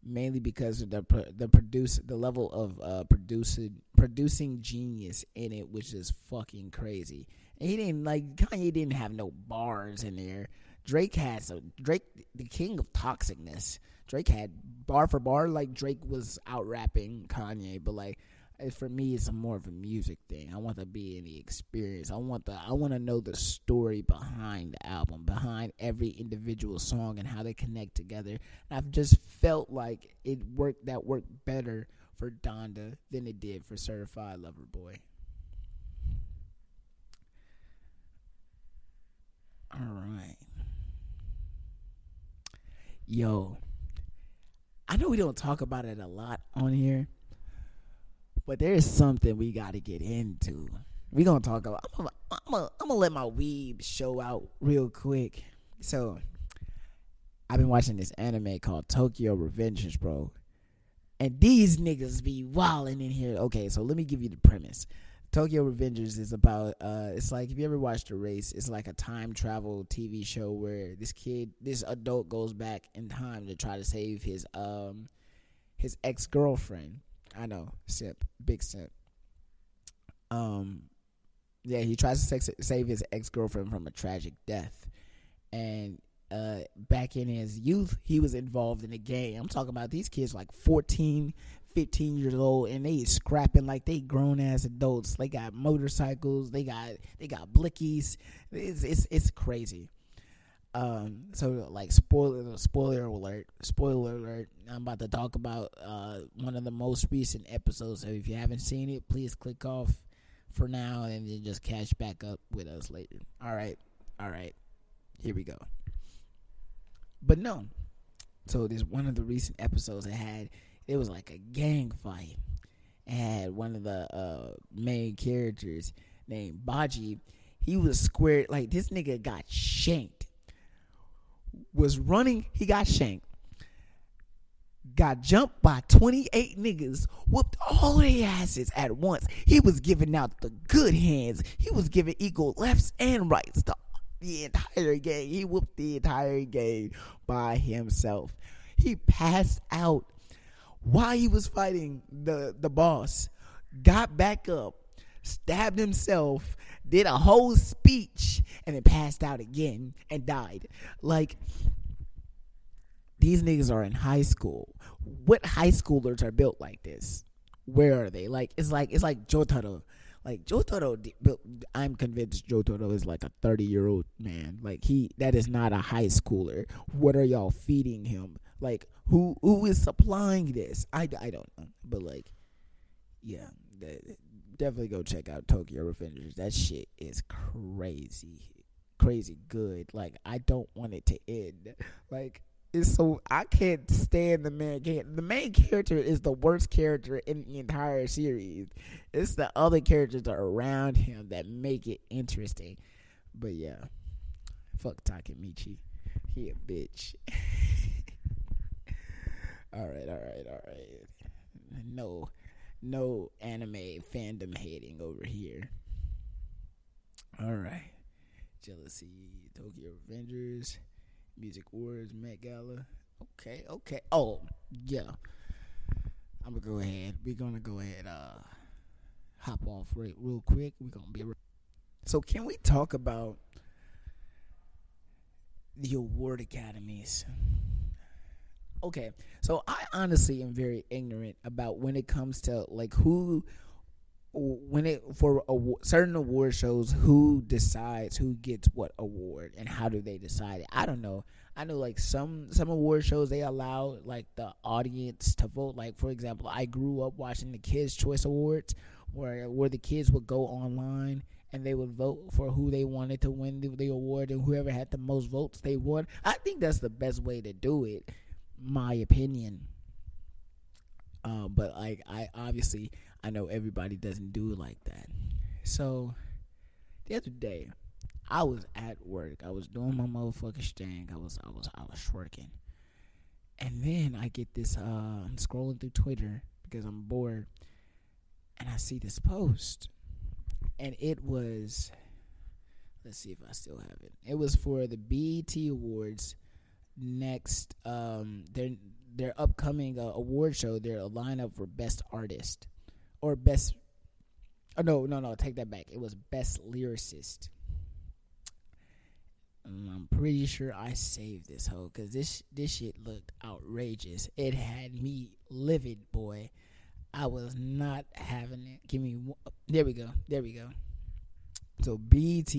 mainly because of the the produce the level of uh producing producing genius in it, which is fucking crazy. And he didn't like Kanye didn't have no bars in there. Drake has some Drake, the king of toxicness. Drake had bar for bar, like Drake was out rapping Kanye, but like for me, it's more of a music thing. I want to be in the experience. I want the I want to know the story behind the album, behind every individual song, and how they connect together. And I've just felt like it worked. That worked better for Donda than it did for Certified Lover Boy. All right. Yo, I know we don't talk about it a lot on here, but there's something we got to get into. we going to talk about, I'm going to let my weeb show out real quick. So, I've been watching this anime called Tokyo Revengers, bro. And these niggas be wilding in here. Okay, so let me give you the premise. Tokyo Revengers is about uh it's like if you ever watched Erased, it's like a time travel TV show where this kid, this adult goes back in time to try to save his um his ex-girlfriend. I know, sip, big sip. Um yeah, he tries to sex, save his ex-girlfriend from a tragic death. And uh, back in his youth, he was involved in a gang. I'm talking about these kids like 14, 15 years old, and they scrapping like they grown ass adults. They got motorcycles, they got they got blickies. It's it's it's crazy. Um, so like spoiler spoiler alert, spoiler alert. I'm about to talk about uh one of the most recent episodes. So if you haven't seen it, please click off for now and then just catch back up with us later. All right, all right. Here we go. But no. So this one of the recent episodes I had it was like a gang fight. Had one of the uh, main characters named Baji. He was squared like this nigga got shanked. Was running, he got shanked. Got jumped by 28 niggas, whooped all their asses at once. He was giving out the good hands. He was giving equal lefts and rights to the entire game. He whooped the entire game by himself. He passed out while he was fighting the the boss. Got back up, stabbed himself, did a whole speech, and then passed out again and died. Like these niggas are in high school. What high schoolers are built like this? Where are they? Like it's like it's like Jotaro like Jotaro, I'm convinced Jotaro is like a 30 year old man. Like he, that is not a high schooler. What are y'all feeding him? Like who who is supplying this? I, I don't know, but like, yeah, definitely go check out Tokyo Revengers. That shit is crazy, crazy good. Like I don't want it to end. Like it's so I can't stand the main character. The main character is the worst character in the entire series. It's the other characters are around him that make it interesting. But yeah, fuck Takemichi. He a bitch. all right, all right, all right. No, no anime fandom hating over here. All right, jealousy, Tokyo Revengers, Music Awards, Met Gala. Okay, okay. Oh, yeah. I'm gonna go ahead. We're gonna go ahead. Uh, hop off right real quick. We're gonna be. So, can we talk about the award academies? Okay, so I honestly am very ignorant about when it comes to like who when it for certain award shows who decides who gets what award and how do they decide it. I don't know. I know like some some award shows they allow like the audience to vote. Like for example i grew up watching the kids choice awards where where the kids would go online and they would vote for who they wanted to win the, the award and whoever had the most votes they won. I think that's the best way to do it my opinion um, but like I obviously I know everybody doesn't do like that. So the other day, I was at work. I was doing my motherfucking thing. I was I was I was working. And then I get this uh I'm scrolling through Twitter because I'm bored and I see this post. And it was let's see if I still have it. It was for the BET Awards next um their their upcoming uh, award show, their lineup for best artist or best. Oh no, no, no! Take that back. It was best lyricist. I'm pretty sure I saved this hoe because this this shit looked outrageous. It had me livid, boy. I was not having it. Give me. There we go. There we go. So BET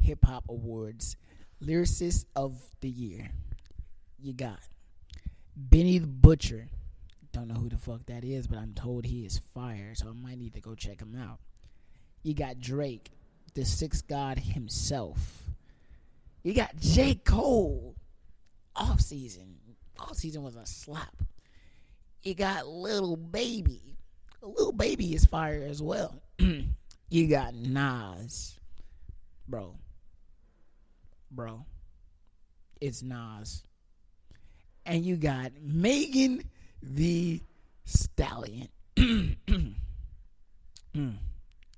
Hip Hop Awards, Lyricist of the Year. You got Benny the Butcher. Don't know who the fuck that is, but I'm told he is fire, so I might need to go check him out. You got Drake, the sixth god himself. You got J. Cole. Off season. Off season was a slap. You got Lil Baby. Lil Baby is fire as well. you got Nas. Bro. Bro. It's Nas. And you got Megan Thee Stallion. mm.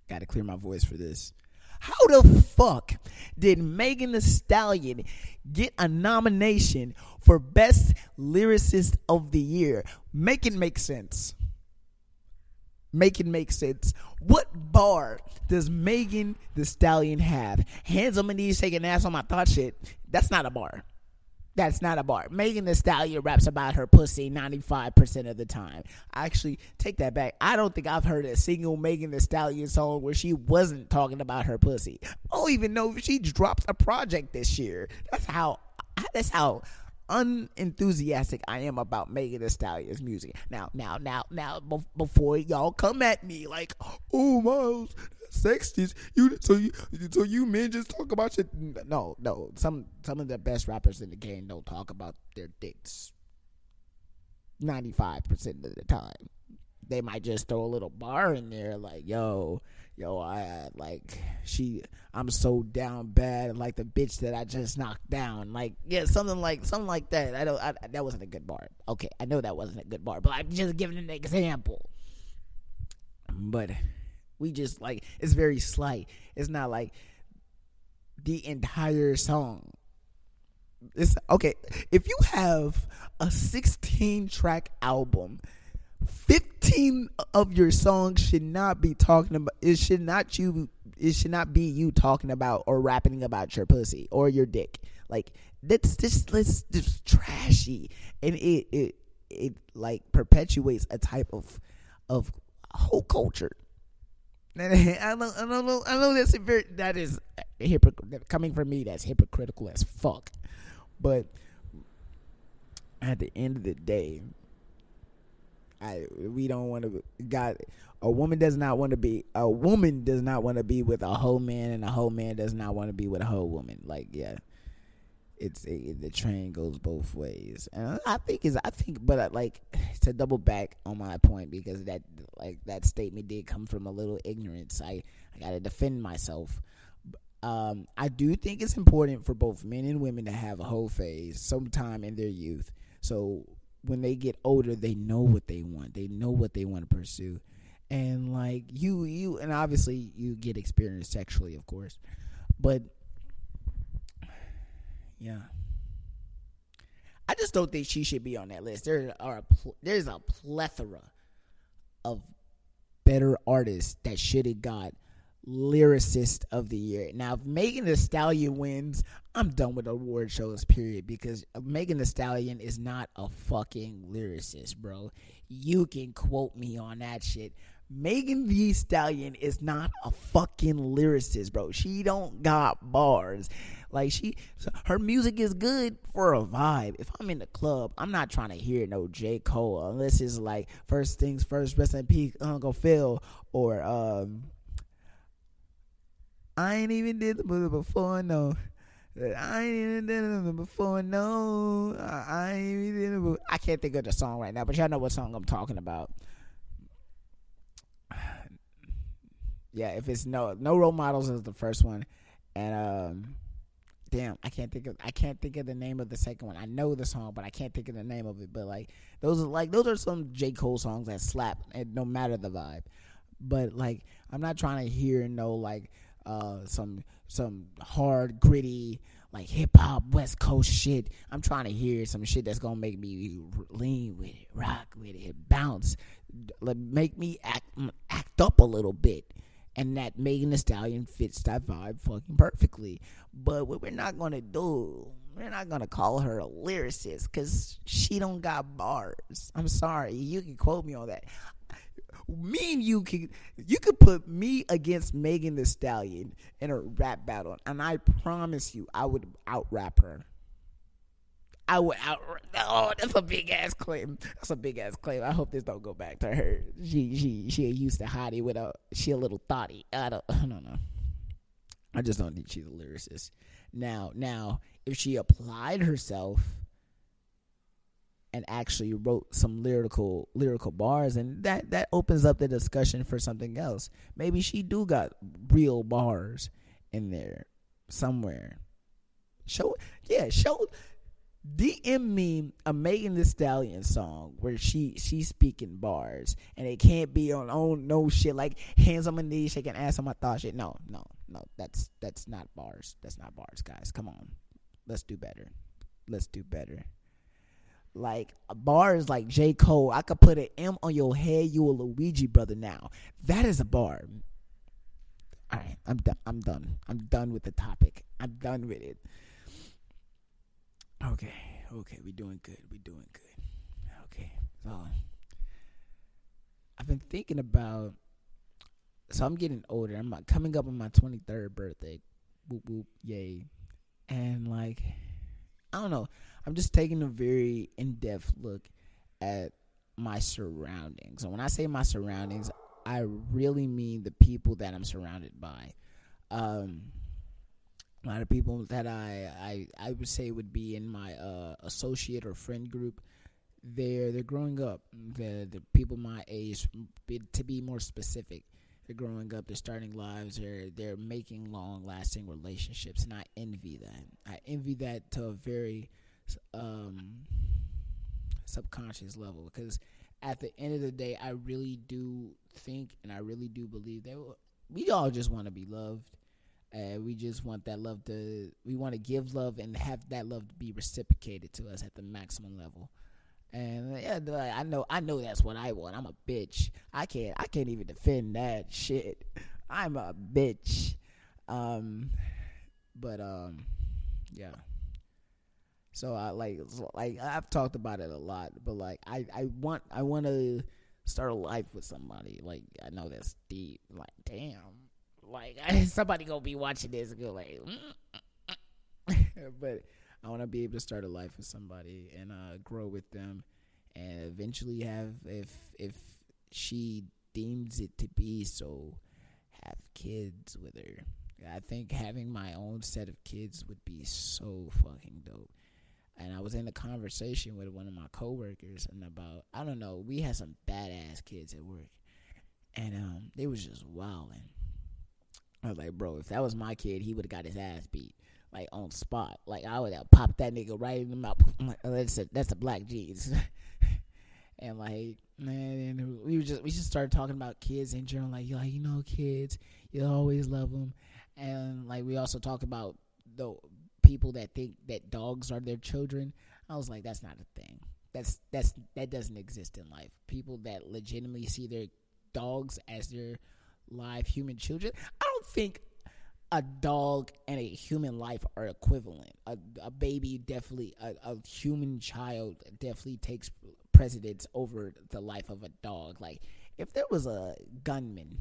Got to clear my voice for this. How the fuck did Megan Thee Stallion get a nomination for Best Lyricist of the Year? Make it make sense. Make it make sense. What bar does Megan Thee Stallion have? Hands on my knees, shaking ass on my thot shit. That's not a bar. That's not a bar. Megan Thee Stallion raps about her pussy 95% of the time. Actually, take that back. I don't think I've heard a single Megan the Stallion song where she wasn't talking about her pussy. I don't even know if she dropped a project this year. That's how that's how unenthusiastic I am about Megan Thee Stallion's music. Now, now, now, now, before y'all come at me like, oh, Miles, sexist. You so you so you men just talk about shit. No, no. Some some of the best rappers in the game don't talk about their dicks. Ninety five percent of the time, they might just throw a little bar in there, like yo, yo, I like she. I'm so down bad, like the bitch that I just knocked down. Like yeah, something like something like that. I don't. I, that wasn't a good bar. Okay, I know that wasn't a good bar, but I'm just giving an example. But we just like it's very slight. It's not like the entire song. It's okay. If you have a 16 track album, 15 of your songs should not be talking about it should not you it should not be you talking about or rapping about your pussy or your dick. Like that's just let's just trashy. And it it it like perpetuates a type of of whole culture I know, I know, I know that's a very, that is hypocrite coming from me. That's hypocritical as fuck. But at the end of the day, I we don't want to. God, a woman does not want to be a woman does not want to be with a whole man, and a whole man does not want to be with a whole woman. Like, yeah, it's it, the train goes both ways, and I think is I think, but uh, like to double back on my point because that like that statement did come from a little ignorance. I I got to defend myself. Um, I do think it's important for both men and women to have a whole phase sometime in their youth. So when they get older, they know what they want. They know what they want to pursue, and like you, you, and obviously you get experience sexually, of course, but yeah. I just don't think she should be on that list. There are pl- there's a plethora of better artists that should have got lyricist of the year. Now, if Megan Thee Stallion wins, I'm done with award shows, period. Because Megan Thee Stallion is not a fucking lyricist, bro. You can quote me on that shit. Megan Thee Stallion is not a fucking lyricist, bro. She don't got bars. Like she, her music is good for a vibe. If I'm in the club, I'm not trying to hear no J Cole unless it's like first things first, rest in peace, Uncle Phil, or um, I ain't even did the movie before, no. I ain't even did it before, no. I ain't even. I can't think of the song right now, but y'all know what song I'm talking about. Yeah, if it's no no role models is the first one, and um, damn, I can't think of I can't think of the name of the second one. I know the song, but I can't think of the name of it. But like those are like those are some J Cole songs that slap, and no matter the vibe. But like I'm not trying to hear no like uh some some hard gritty like hip hop West Coast shit. I'm trying to hear some shit that's gonna make me lean with it, rock with it, bounce, make me act act up a little bit and that Megan Thee Stallion fits that vibe fucking perfectly. But what we're not gonna do, we're not gonna call her a lyricist because she don't got bars. I'm sorry, you can quote me on that. Me and you can you could put me against Megan Thee Stallion in a rap battle, and I promise you, I would out rap her. I would out. Oh, that's a big ass claim. That's a big ass claim. I hope this don't go back to her. She she she used to hottie with a she a little thotty. I don't I don't know. I just don't think she's a lyricist. Now now if she applied herself and actually wrote some lyrical lyrical bars and that that opens up the discussion for something else. Maybe she do got real bars in there somewhere. Show yeah, show DM me a Megan Thee Stallion song where she she's speaking bars and it can't be on on no shit like hands on my knees shaking ass on my thot shit. No, no, no. That's that's not bars. That's not bars, guys. Come on, let's do better. Let's do better. Like bars like J Cole, I could put an M on your head. You a Luigi brother now. That is a bar. All right, I'm done. I'm done. I'm done with the topic. I'm done with it. Okay, okay, we doing good. We doing good. Okay, so I've been thinking about. So I'm getting older. I'm coming up on my 23rd birthday. Boop boop, yay! And like, I don't know. I'm just taking a very in-depth look at my surroundings. And when I say my surroundings, I really mean the people that I'm surrounded by. Um, a lot of people that I, I I would say would be in my uh, associate or friend group. They're they're growing up. The the people my age, to be more specific, they're growing up. They're starting lives. They're they're making long lasting relationships, and I envy that. I envy that to a very um, subconscious level because at the end of the day, I really do think and I really do believe that we all just want to be loved we just want that love to, we want to give love and have that love to be reciprocated to us at the maximum level. And yeah, I know, I know that's what I want. I'm a bitch. I can't, I can't even defend that shit. I'm a bitch. Um, but um, yeah. So I like, like I've talked about it a lot, but like I, I want, I want to start a life with somebody. Like I know that's deep. Like damn like somebody gonna be watching this and go like, but I want to be able to start a life with somebody and uh, grow with them, and eventually have if if she deems it to be so, have kids with her. I think having my own set of kids would be so fucking dope. And I was in a conversation with one of my coworkers and about I don't know, we had some badass kids at work. And um they was just wilding. I was like, bro, if that was my kid, he would have got his ass beat like on spot. Like I would have popped that nigga right in the mouth. Like, oh, that's a that's a black jeans. and like man, and we just we just started talking about kids in general. Like you like you know kids, you always love them, and like we also talked about the people that think that dogs are their children. I was like, that's not a thing. That's that's that doesn't exist in life. People that legitimately see their dogs as their live human children. I don't think a dog and a human life are equivalent. A, a baby definitely, a, a, human child definitely takes precedence over the life of a dog. Like, if there was a gunman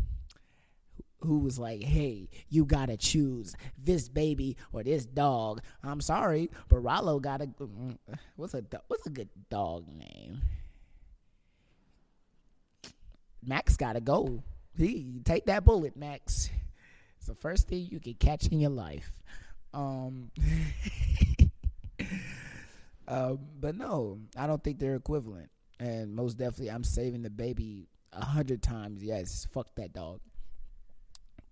who was like, hey, you gotta choose this baby or this dog, I'm sorry, but Rollo got a. Mm, what's a, what's a good dog name? Max gotta go. He take that bullet, Max. It's the first thing you can catch in your life. Um, uh, but no, I don't think they're equivalent. And most definitely, I'm saving the baby a hundred times. Yes, fuck that dog.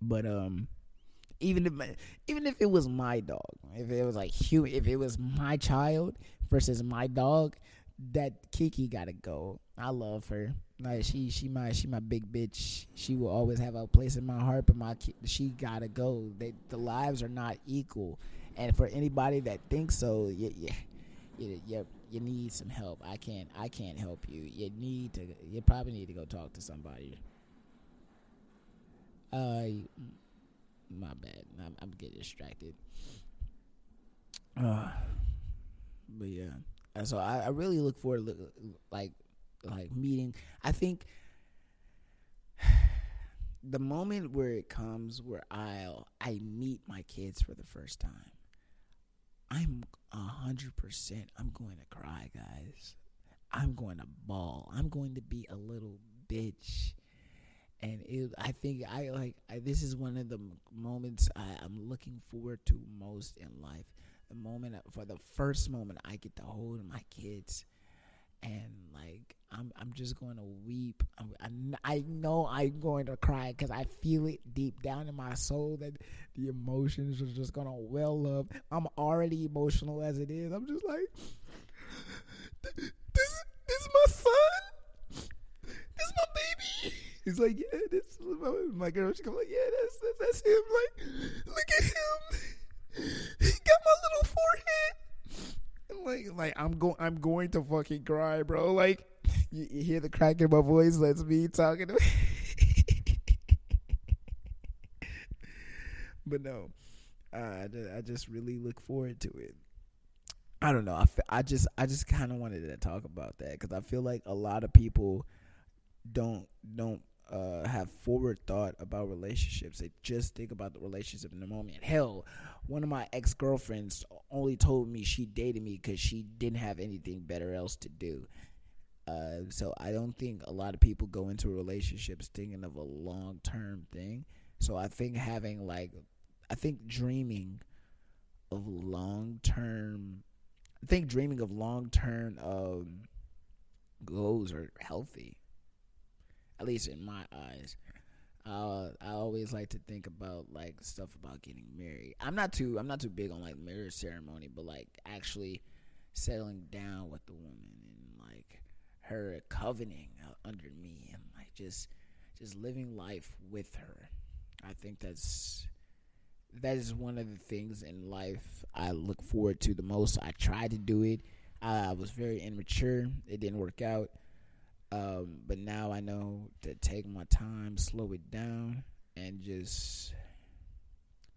But um, even if even if it was my dog, if it was like human, if it was my child versus my dog, that Kiki gotta go. I love her. Like she, she my, she my big bitch. She will always have a place in my heart. But my, she gotta go. They, the lives are not equal. And for anybody that thinks so, yeah, yeah, you, you, you need some help. I can't, I can't help you. You need to, you probably need to go talk to somebody. Uh, my bad. I'm, I'm getting distracted. Uh, but yeah. And so I, I really look forward to look, like like meeting. I think the moment where it comes where I'll I meet my kids for the first time, I'm a hundred percent. I'm going to cry, guys. I'm going to bawl. I'm going to be a little bitch. And it, I think I like I, this is one of the moments I, I'm looking forward to most in life. The moment for the first moment I get to hold my kids, and like I'm I'm just going to weep. I'm, I, I know I'm going to cry because I feel it deep down in my soul that the emotions are just gonna well up. I'm already emotional as it is. I'm just like this this is my son. This is my baby. He's like, yeah, this is my, girl. She come like, yeah, that's, that's that's him. Like, look at him. He got my little forehead. And like, like I'm going, I'm going to fucking cry, bro. Like, you, you hear the crack in my voice. That's me talking to. but no, I ju- I just really look forward to it. I don't know. I, I just I just kind of wanted to talk about that because I feel like a lot of people don't don't uh, have forward thought about relationships. They just think about the relationship in the moment. Hell, one of my ex girlfriends only told me she dated me because she didn't have anything better else to do. Uh, so I don't think a lot of people go into relationships thinking of a long term thing. So I think having like, I think dreaming of long term, I think dreaming of long term um, goals are healthy at least in my eyes. Uh, I always like to think about like stuff about getting married. I'm not too I'm not too big on like marriage ceremony, but like actually settling down with the woman her covenanting under me and like just just living life with her. I think that's that is one of the things in life I look forward to the most. I tried to do it. I was very immature. It didn't work out. Um, but now I know to take my time, slow it down, and just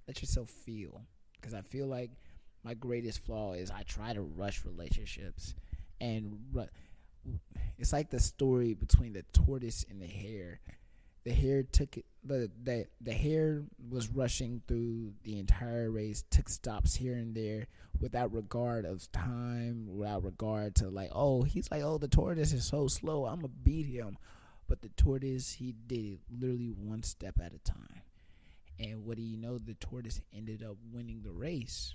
let yourself feel. Because I feel like my greatest flaw is I try to rush relationships, and ru- it's like the story between the tortoise and the hare. The hare took it. The, the the hare was rushing through the entire race, took stops here and there without regard of time, without regard to like, oh, he's like, oh, the tortoise is so slow, I'm gonna beat him. But the tortoise, he did it literally one step at a time. And what do you know? The tortoise ended up winning the race.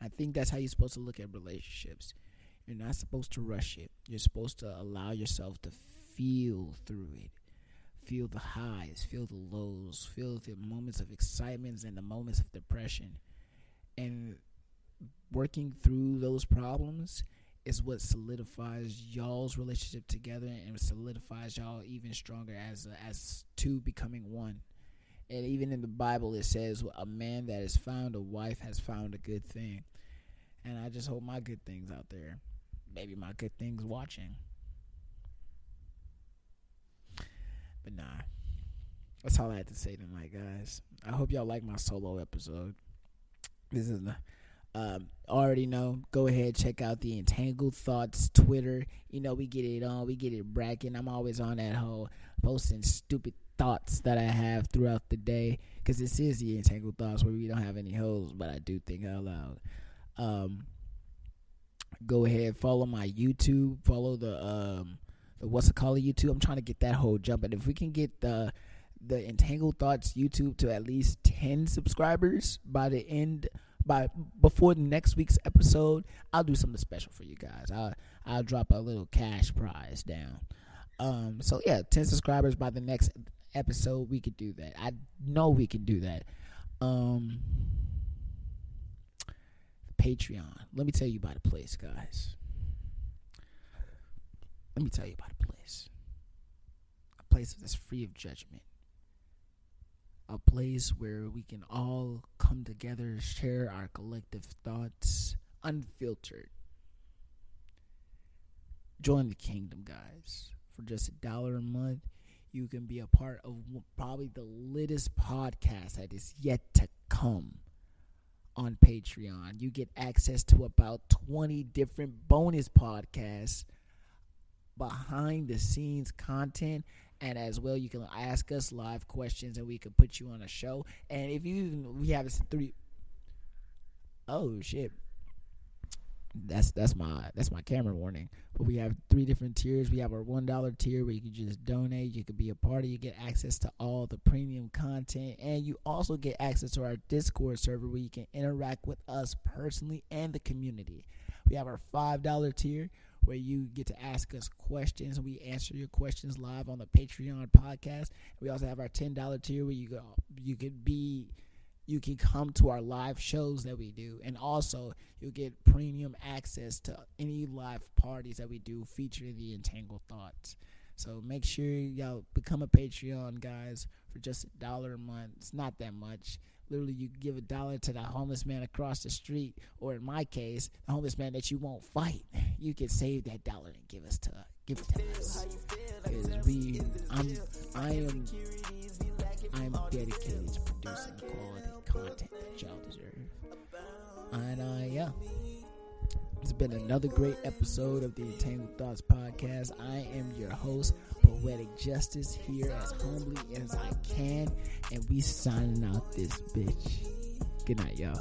I think that's how you're supposed to look at relationships. You're not supposed to rush it. You're supposed to allow yourself to feel through it. Feel the highs, feel the lows, feel the moments of excitement and the moments of depression. And working through those problems is what solidifies y'all's relationship together and solidifies y'all even stronger as as two becoming one. And even in the Bible, it says, "A man that has found a wife has found a good thing." And I just hope my good things out there, maybe my good things watching. But nah, that's all I had to say tonight, guys. I hope y'all like my solo episode. This is the um, already know. Go ahead, check out the Entangled Thoughts Twitter. You know we get it on, we get it bracking. I'm always on that whole posting stupid thoughts that I have throughout the day because this is the Entangled Thoughts where we don't have any holes, but I do think out loud. Um, go ahead, follow my YouTube, follow the um, the what's it called YouTube. I'm trying to get that whole jumping. If we can get the the Entangled Thoughts YouTube to at least 10 subscribers by the end by before next week's episode, I'll do something special for you guys. I'll I'll drop a little cash prize down. Um so yeah, 10 subscribers by the next episode we could do that. I know we can do that. Um Patreon. Let me tell you about a place, guys. Let me tell you about a place. A place that's free of judgment a place where we can all come together, share our collective thoughts, unfiltered. Join the kingdom, guys. For just a dollar a month, you can be a part of probably the littest podcast that is yet to come on Patreon. You get access to about 20 different bonus podcasts, behind the scenes content, And as well, you can ask us live questions, and we can put you on a show. And if you even we have three oh shit that's that's my that's my camera warning. But we have three different tiers. We have our one dollar tier where you can just donate you can be a part of. you get access to all the premium content and you also get access to our discord server where you can interact with us personally and the community. We have our five dollar tier where you get to ask us questions and we answer your questions live on the patreon podcast. We also have our ten dollar tier where you go you could be you can come to our live shows that we do and also you'll get premium access to any live parties that we do featuring the entangled thoughts. So make sure y'all become a patreon guys for just a dollar a month. It's not that much. Literally you give a dollar to the homeless man across the street or in my case the homeless man that you won't fight. You can save that dollar and give us to give it to us. because we i'm i am i'm dedicated to producing quality content that y'all deserve. And uh, yeah, it's been another great episode of the Entangled Thoughts podcast. I am your host, Poetic Justice, here as humbly as I can, and we signing out this bitch. Good night, y'all.